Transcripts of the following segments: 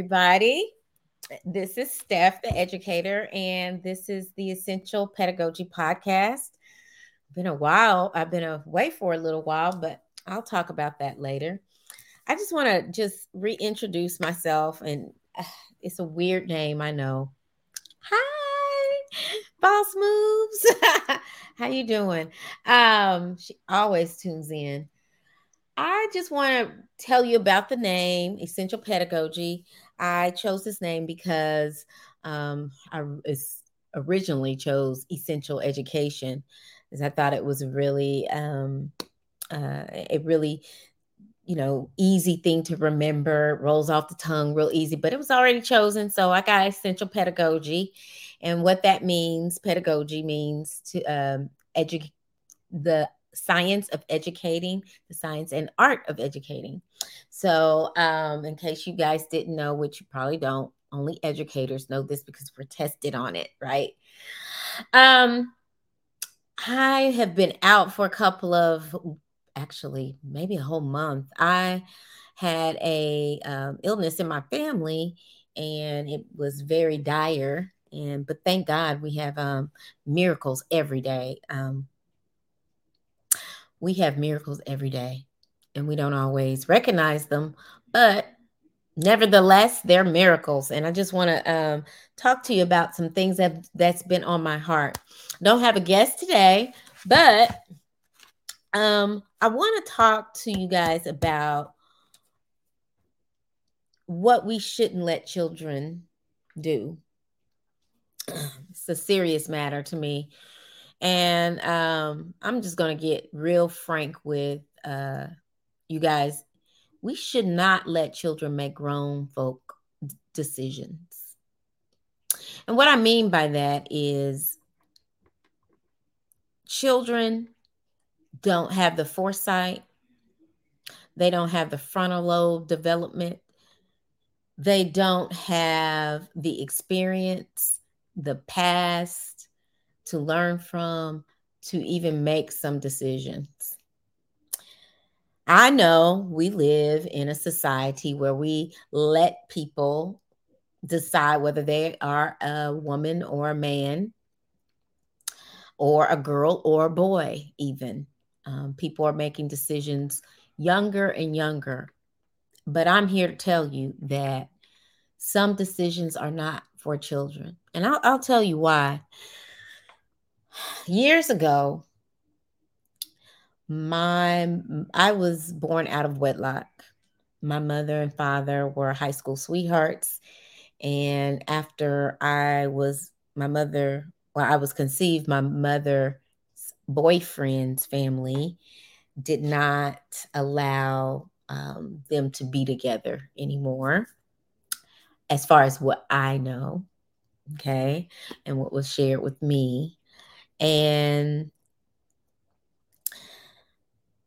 everybody. This is Steph, the educator, and this is the Essential Pedagogy Podcast. Been a while. I've been away for a little while, but I'll talk about that later. I just want to just reintroduce myself, and uh, it's a weird name, I know. Hi, Boss Moves. How you doing? Um, she always tunes in. I just want to tell you about the name Essential Pedagogy. I chose this name because um, I originally chose Essential Education, because I thought it was really um, uh, a really you know easy thing to remember. rolls off the tongue real easy, but it was already chosen, so I got Essential Pedagogy, and what that means, pedagogy means to um, educate the science of educating, the science and art of educating. So, um, in case you guys didn't know, which you probably don't, only educators know this because we're tested on it, right? Um, I have been out for a couple of, actually, maybe a whole month. I had a um, illness in my family, and it was very dire. And but thank God we have um, miracles every day. Um, we have miracles every day and we don't always recognize them, but nevertheless, they're miracles. And I just want to um, talk to you about some things that that's been on my heart. Don't have a guest today, but um, I want to talk to you guys about what we shouldn't let children do. It's a serious matter to me. And um, I'm just going to get real frank with uh, you guys. We should not let children make grown folk decisions. And what I mean by that is children don't have the foresight, they don't have the frontal lobe development, they don't have the experience, the past to learn from, to even make some decisions. I know we live in a society where we let people decide whether they are a woman or a man, or a girl or a boy, even. Um, people are making decisions younger and younger. But I'm here to tell you that some decisions are not for children. And I'll, I'll tell you why years ago, my I was born out of wedlock. My mother and father were high school sweethearts. And after I was my mother, well, I was conceived, my mother's boyfriend's family did not allow um, them to be together anymore, as far as what I know. Okay. And what was shared with me and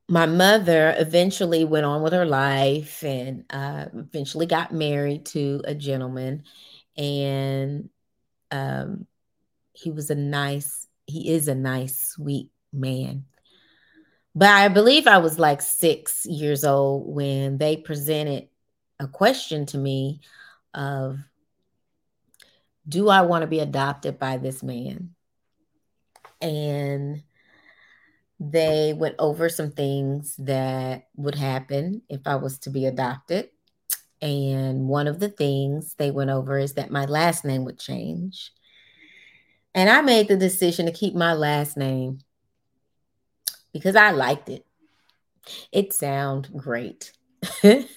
my mother eventually went on with her life and uh, eventually got married to a gentleman. And um, he was a nice, he is a nice, sweet man. But I believe I was like six years old when they presented a question to me of, do I want to be adopted by this man? And they went over some things that would happen if I was to be adopted. And one of the things they went over is that my last name would change. And I made the decision to keep my last name because I liked it. It sounded great. but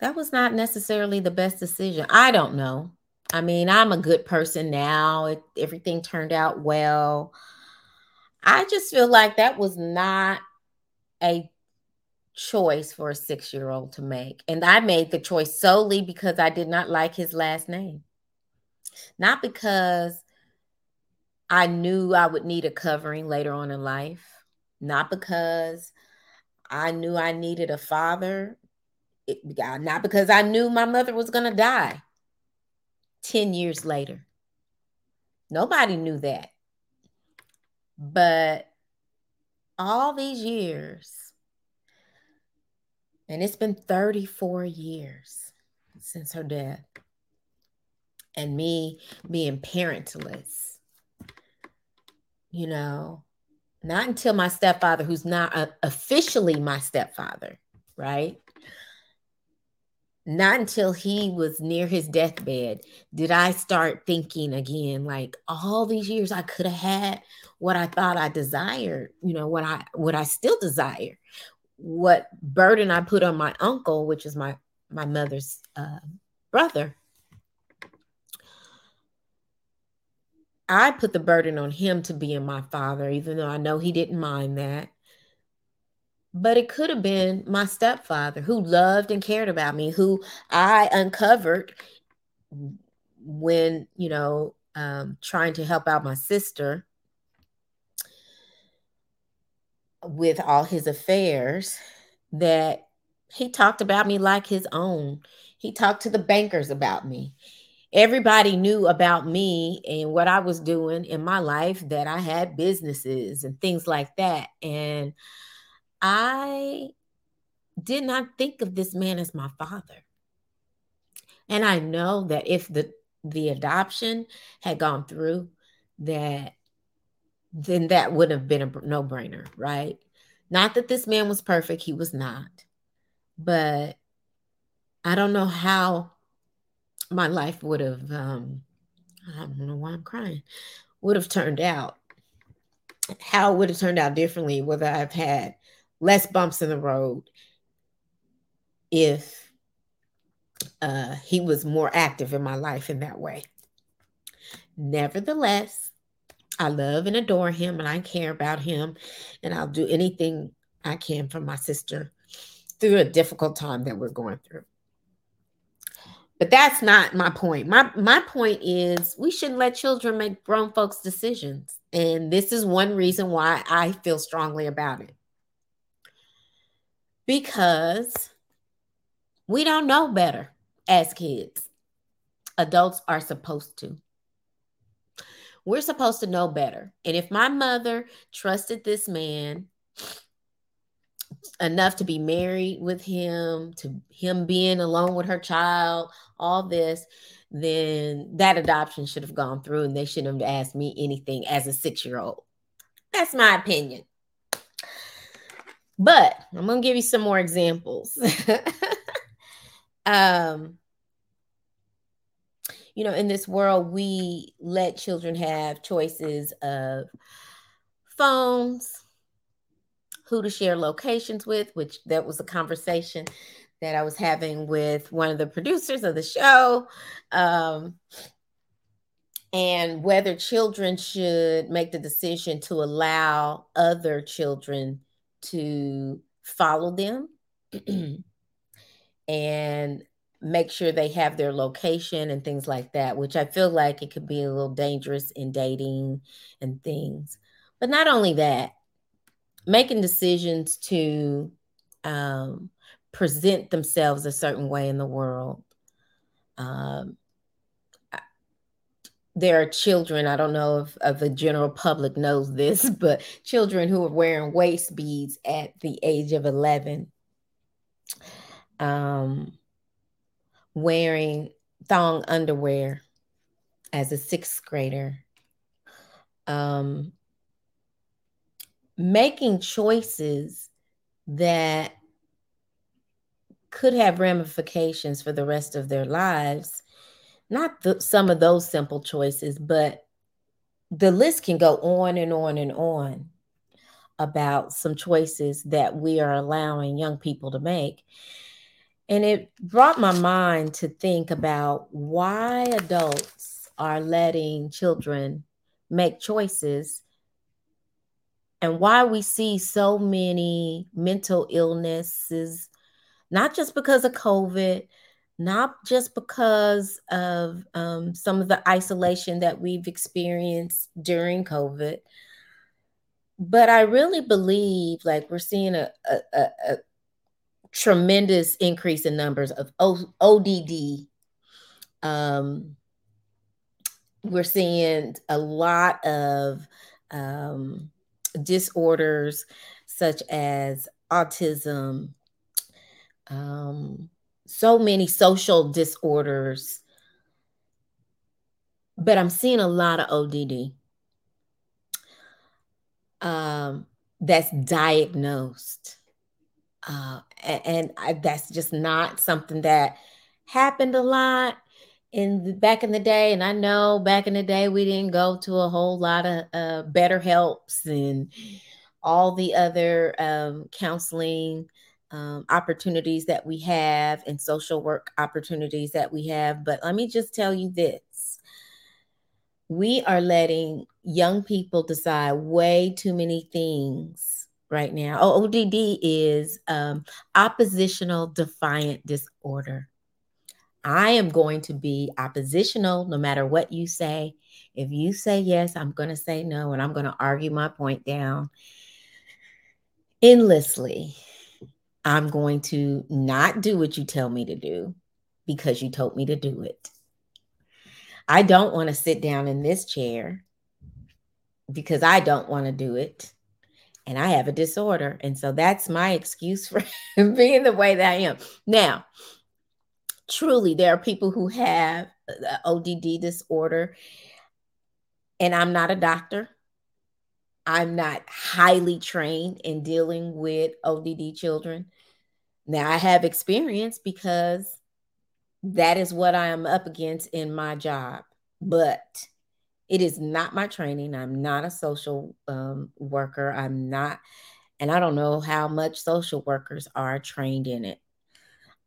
that was not necessarily the best decision. I don't know. I mean, I'm a good person now. It, everything turned out well. I just feel like that was not a choice for a six year old to make. And I made the choice solely because I did not like his last name, not because I knew I would need a covering later on in life, not because I knew I needed a father, it, not because I knew my mother was going to die. 10 years later. Nobody knew that. But all these years, And it's been 34 years since her death. And me being parentless. You know, not until my stepfather, who's not uh, officially my stepfather, right? Not until he was near his deathbed did I start thinking again, like all these years I could have had what I thought I desired, you know, what I what I still desire, what burden I put on my uncle, which is my my mother's uh, brother. I put the burden on him to be in my father, even though I know he didn't mind that. But it could have been my stepfather who loved and cared about me, who I uncovered when, you know, um, trying to help out my sister with all his affairs that he talked about me like his own. He talked to the bankers about me. Everybody knew about me and what I was doing in my life, that I had businesses and things like that. And I did not think of this man as my father. And I know that if the the adoption had gone through, that then that would have been a no brainer, right? Not that this man was perfect, he was not. But I don't know how my life would have, um, I don't know why I'm crying, would have turned out. How it would have turned out differently, whether I've had less bumps in the road if uh, he was more active in my life in that way. Nevertheless, I love and adore him and I care about him and I'll do anything I can for my sister through a difficult time that we're going through. But that's not my point. My my point is we shouldn't let children make grown folks decisions. And this is one reason why I feel strongly about it. Because we don't know better as kids. Adults are supposed to. We're supposed to know better. And if my mother trusted this man enough to be married with him, to him being alone with her child, all this, then that adoption should have gone through and they shouldn't have asked me anything as a six year old. That's my opinion. But I'm going to give you some more examples. um, you know, in this world, we let children have choices of phones, who to share locations with, which that was a conversation that I was having with one of the producers of the show. Um, and whether children should make the decision to allow other children to follow them and make sure they have their location and things like that, which I feel like it could be a little dangerous in dating and things. But not only that, making decisions to um, present themselves a certain way in the world. Um, there are children, I don't know if, if the general public knows this, but children who are wearing waist beads at the age of 11. Um, wearing thong underwear as a sixth grader, um, making choices that could have ramifications for the rest of their lives. Not the, some of those simple choices, but the list can go on and on and on about some choices that we are allowing young people to make. And it brought my mind to think about why adults are letting children make choices and why we see so many mental illnesses, not just because of COVID, not just because of um, some of the isolation that we've experienced during COVID, but I really believe like we're seeing a, a, a, tremendous increase in numbers of o- ODD. Um, we're seeing a lot of um, disorders such as autism, um, so many social disorders, but I'm seeing a lot of ODD um, that's diagnosed. Uh, and, I, that's just not something that happened a lot in the, back in the day. And I know back in the day we didn't go to a whole lot of uh, BetterHelps and all the other um, counseling um, opportunities that we have and social work opportunities that we have. But let me just tell you this we are letting young people decide way too many things right now. ODD is um, oppositional defiant disorder. I am going to be oppositional no matter what you say. If you say yes, I'm going to say no, and I'm going to argue my point down endlessly. I'm going to not do what you tell me to do because you told me to do it. I don't want to sit down in this chair because I don't want to do it. And I have a disorder. And so that's my excuse for being the way that I am. Now, truly, there are people who have ODD disorder. And I'm not a doctor. I'm not highly trained in dealing with ODD children. Now, I have experience because that is what I am up against in my job. But it is not my training. I'm not a social um, worker. I'm not, and I don't know how much social workers are trained in it.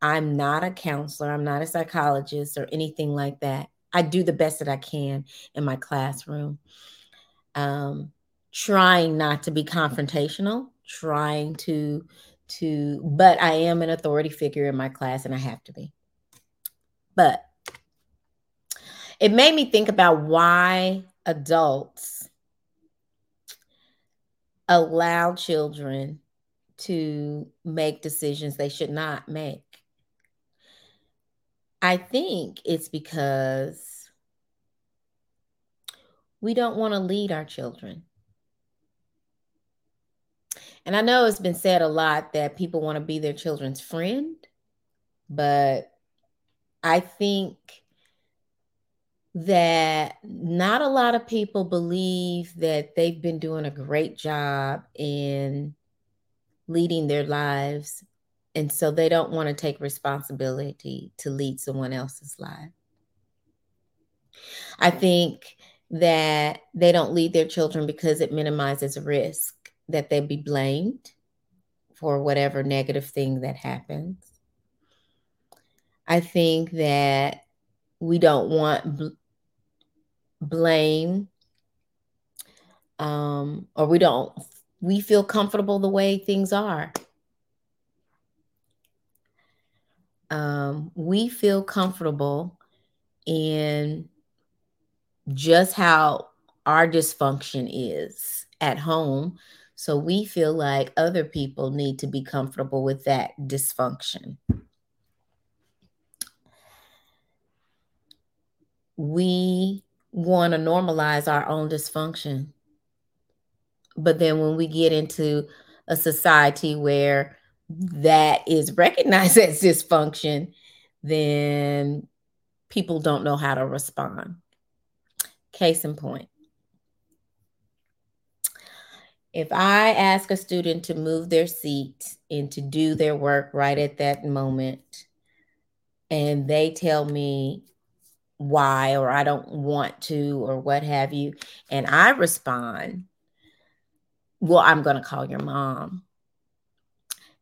I'm not a counselor. I'm not a psychologist or anything like that. I do the best that I can in my classroom. Um, trying not to be confrontational, trying to to but I am an authority figure in my class and I have to be. But it made me think about why adults allow children to make decisions they should not make. I think it's because we don't want to lead our children. And I know it's been said a lot that people want to be their children's friend, but I think that not a lot of people believe that they've been doing a great job in leading their lives. And so they don't want to take responsibility to lead someone else's life. I think that they don't lead their children because it minimizes risk that they be blamed for whatever negative thing that happens. I think that we don't want bl- blame um, or we don't we feel comfortable the way things are um, we feel comfortable in just how our dysfunction is at home so we feel like other people need to be comfortable with that dysfunction we want to normalize our own dysfunction. But then when we get into a society where that is recognized as dysfunction, then people don't know how to respond. Case in point. If I ask a student to move their seat and to do their work right at that moment, and they tell me why or I don't want to or what have you. And I respond, well, I'm going to call your mom.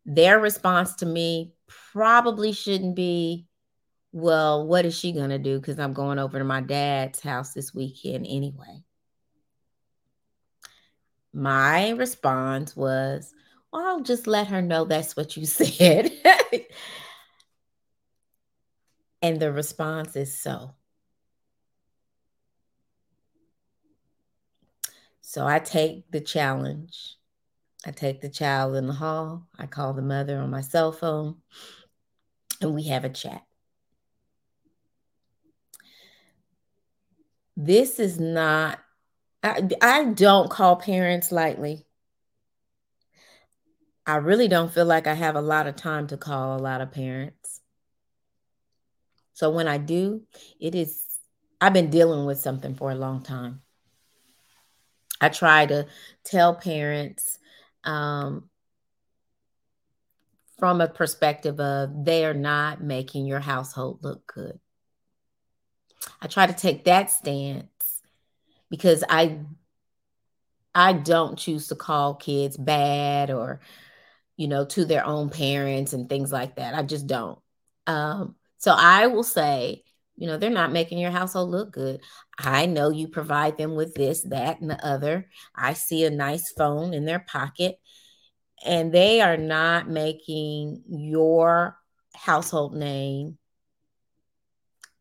Their response to me probably shouldn't be, well, what is she going to do? Because I'm going over to my dad's house this weekend anyway. My response was, well, I'll just let her know that's what you said. and the response is so. So I take the challenge. I take the child in the hall. I call the mother on my cell phone and we have a chat. This is not, I, I don't call parents lightly. I really don't feel like I have a lot of time to call a lot of parents. So when I do, it is, I've been dealing with something for a long time. I try to tell parents um, from a perspective of they are not making your household look good. I try to take that stance because I I don't choose to call kids bad or you know to their own parents and things like that. I just don't. Um, so I will say, you know, they're not making your household look good. I know you provide them with this, that, and the other. I see a nice phone in their pocket, and they are not making your household name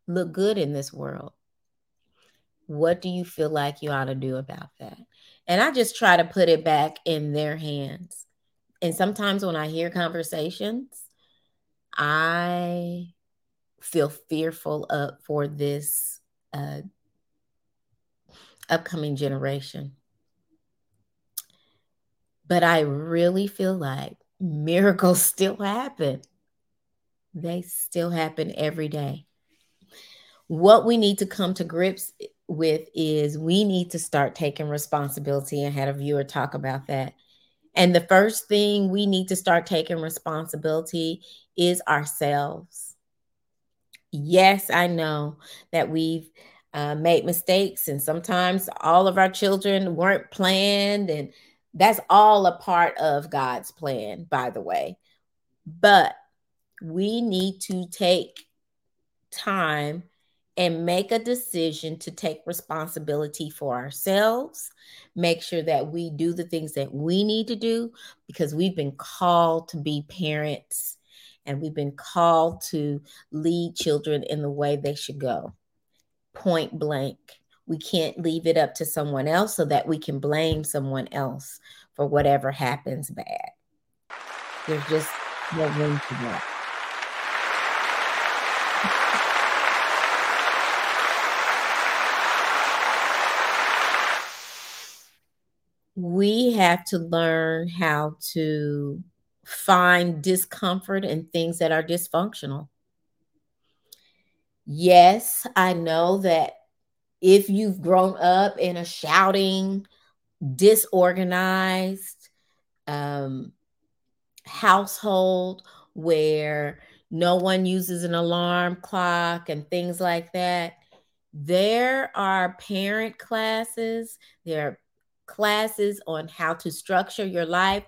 look good in this world. What do you feel like you ought to do about that? And I just try to put it back in their hands. And sometimes when I hear conversations, I feel fearful of for this uh, upcoming generation. But I really feel like miracles still happen. They still happen every day. What we need to come to grips with is we need to start taking responsibility and had a viewer talk about that. And the first thing we need to start taking responsibility is ourselves. Yes, I know that we've uh, made mistakes, and sometimes all of our children weren't planned, and that's all a part of God's plan, by the way. But we need to take time and make a decision to take responsibility for ourselves, make sure that we do the things that we need to do because we've been called to be parents and we've been called to lead children in the way they should go. Point blank. We can't leave it up to someone else so that we can blame someone else for whatever happens bad. There's just no room for that. we have to learn how to find discomfort in things that are dysfunctional. Yes, I know that if you've grown up in a shouting, disorganized um, household where no one uses an alarm clock and things like that, there are parent classes, there are classes on how to structure your life,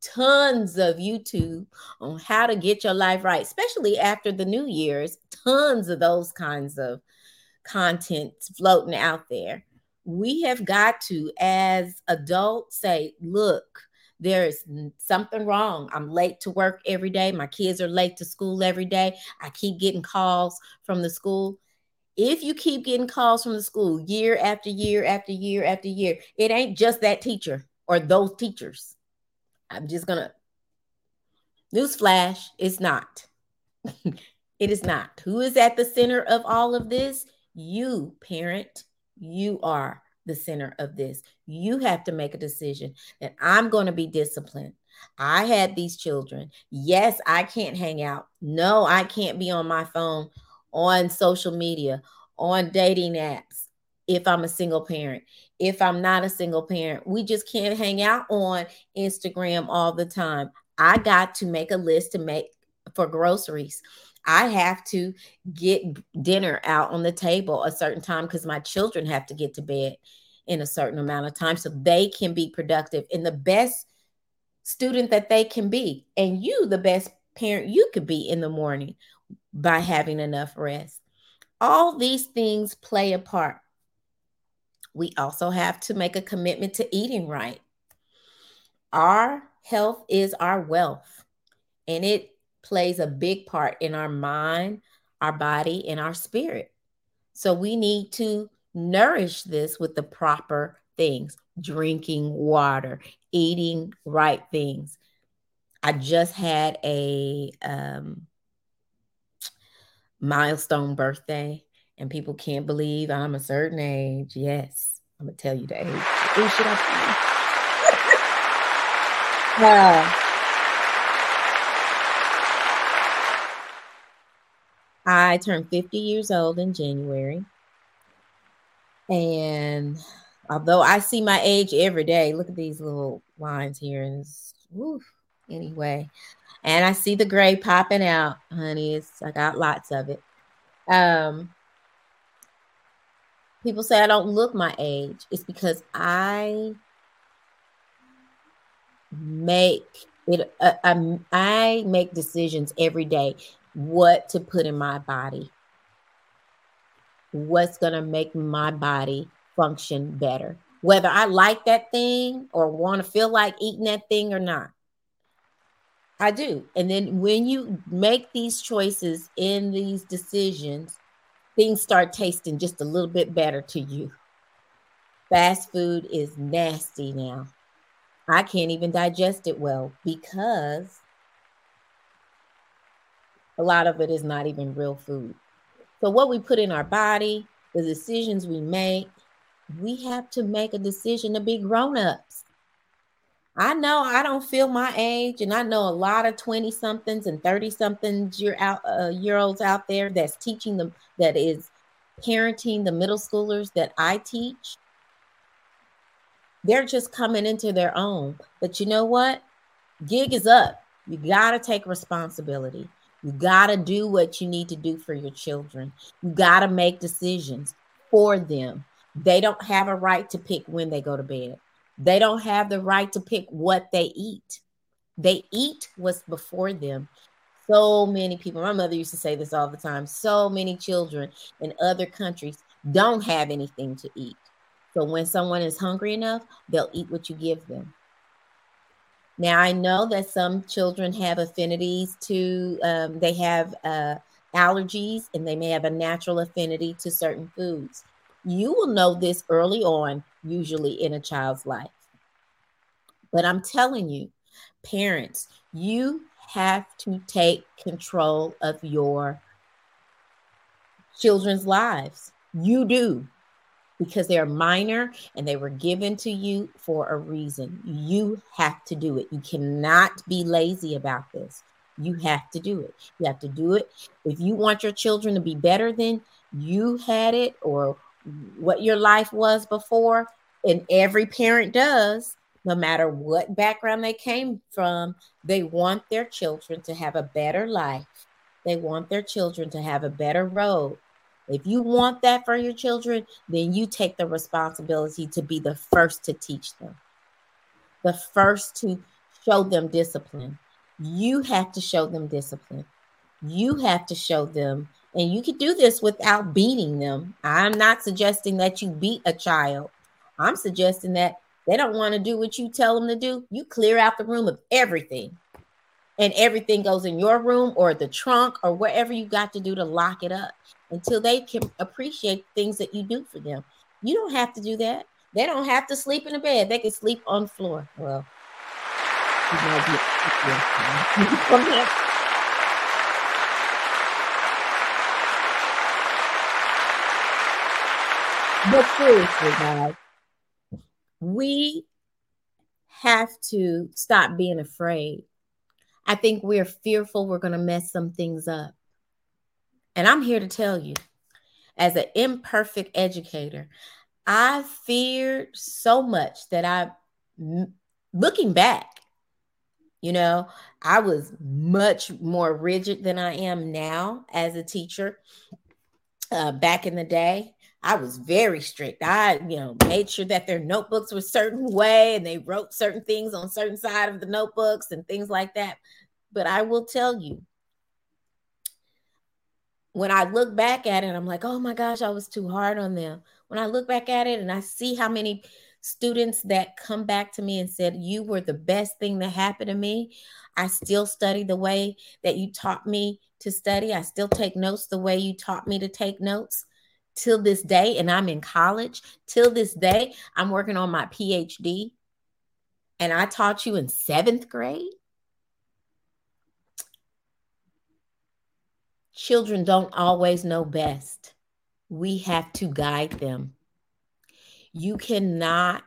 tons of YouTube on how to get your life right, especially after the New Year's, tons of those kinds of content floating out there. We have got to, as adults, say, look, there is something wrong. I'm late to work every day. My kids are late to school every day. I keep getting calls from the school if you keep getting calls from the school year after year after year after year, it ain't just that teacher or those teachers. I'm just gonna newsflash, it's not. it is not. Who is at the center of all of this? You, parent. You are the center of this. You have to make a decision that I'm going to be disciplined. I had these children. Yes, I can't hang out. No, I can't be on my phone on social media, on dating apps, if I'm a single parent. If I'm not a single parent, we just can't hang out on Instagram all the time. I got to make a list to make for groceries. I have to get dinner out on the table a certain time because my children have to get to bed in a certain amount of time so they can be productive in the best student that they can be. And you, the best parent you could be in the morning by having enough rest. All these things play a part. We also have to make a commitment to eating right. Our health is our wealth, and it plays a big part in our mind, our body, and our spirit. So we need to nourish this with the proper things drinking water, eating right things. I just had a um, milestone birthday and people can't believe I'm a certain age. Yes, I'm gonna tell you the Who should I yeah. I turned 50 years old in January. And although I see my age every day, look at these little lines here and oof, anyway. And I see the gray popping out, honey. It's I got lots of it. Um, people say I don't look my age. It's because I make it. Uh, I, I make decisions every day what to put in my body, what's to make my body function better, whether I like that thing or want to feel like eating that thing or not. I do. And then when you make these choices in these decisions, things start tasting just a little bit better to you. Fast food is nasty now. I can't even digest it well because a lot of it is not even real food. So, what we put in our body, the decisions we make, we have to make a decision to be grown ups. I know I don't feel my age, and I know a lot of 20 somethings and 30 somethings year out uh, year olds out there that's teaching them that is parenting the middle schoolers that I teach. They're just coming into their own. But you know what? Gig is up. You got to take responsibility. You got to do what you need to do for your children. You got to make decisions for them. They don't have a right to pick when they go to bed. They don't have the right to pick what they eat. They eat what's before them. So many people, my mother used to say this all the time so many children in other countries don't have anything to eat. So when someone is hungry enough, they'll eat what you give them. Now, I know that some children have affinities to, um, they have uh, allergies and they may have a natural affinity to certain foods. You will know this early on, usually in a child's life. But I'm telling you, parents, you have to take control of your children's lives. You do because they're minor and they were given to you for a reason. You have to do it. You cannot be lazy about this. You have to do it. You have to do it. If you want your children to be better than you had it or what your life was before, and every parent does, no matter what background they came from, they want their children to have a better life. They want their children to have a better road. If you want that for your children, then you take the responsibility to be the first to teach them, the first to show them discipline. You have to show them discipline. You have to show them, and you can do this without beating them. I'm not suggesting that you beat a child. I'm suggesting that they don't want to do what you tell them to do. You clear out the room of everything, and everything goes in your room or the trunk or whatever you got to do to lock it up until they can appreciate things that you do for them. You don't have to do that. They don't have to sleep in a bed. They can sleep on the floor. Well, but seriously, guys, we have to stop being afraid. I think we're fearful we're going to mess some things up. And I'm here to tell you, as an imperfect educator, I feared so much that I, looking back, you know, I was much more rigid than I am now as a teacher. Uh, back in the day, I was very strict. I, you know, made sure that their notebooks were certain way and they wrote certain things on certain side of the notebooks and things like that. But I will tell you, when I look back at it, I'm like, oh my gosh, I was too hard on them. When I look back at it and I see how many students that come back to me and said, You were the best thing that happened to me, I still study the way that you taught me to study. I still take notes the way you taught me to take notes till this day. And I'm in college till this day. I'm working on my PhD. And I taught you in seventh grade. Children don't always know best. We have to guide them. You cannot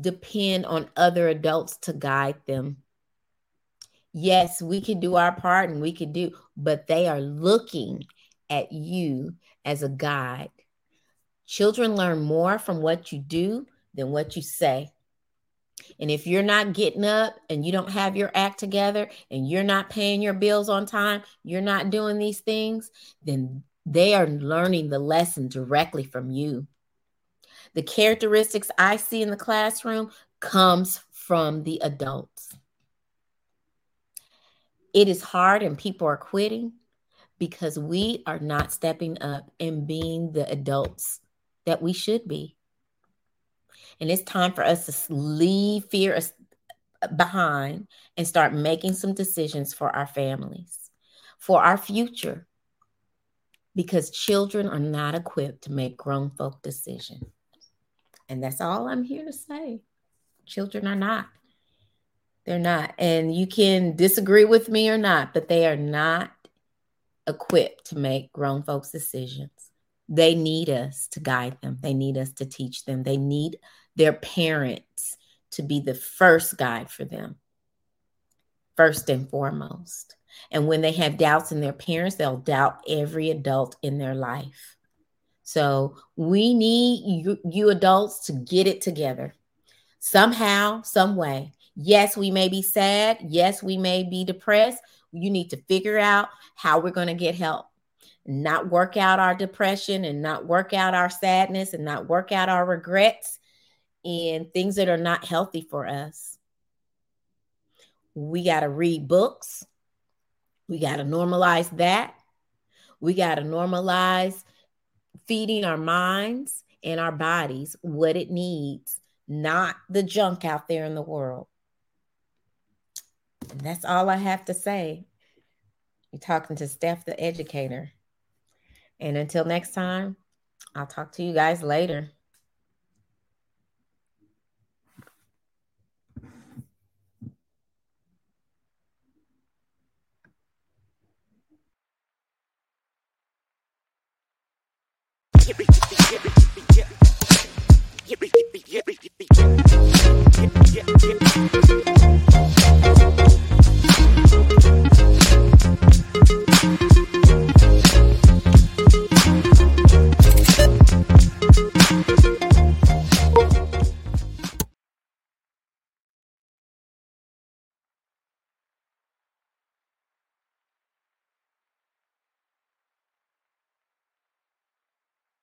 depend on other adults to guide them. Yes, we can do our part and we can do, but they are looking at you as a guide. Children learn more from what you do than what you say. And if you're not getting up and you don't have your act together and you're not paying your bills on time, you're not doing these things, then they are learning the lesson directly from you. The characteristics I see in the classroom comes from the adults. It is hard and people are quitting because we are not stepping up and being the adults that we should be. And it's time for us to leave fear behind and start making some decisions for our families, for our future, because children are not equipped to make grown folk decisions. And that's all I'm here to say. Children are not. They're not. And you can disagree with me or not, but they are not equipped to make grown folks' decisions. They need us to guide them, they need us to teach them, they need their parents to be the first guide for them, first and foremost. And when they have doubts in their parents, they'll doubt every adult in their life. So we need you, you adults to get it together somehow, some way. Yes, we may be sad. Yes, we may be depressed. You need to figure out how we're going to get help. Not work out our depression and not work out our sadness and not work out our regrets and things that are not healthy for us. We got to read books. We got to normalize that. We got to normalize feeding our minds and our bodies what it needs, not the junk out there in the world. That's all I have to say. You're talking to Steph, the educator. And until next time, I'll talk to you guys later.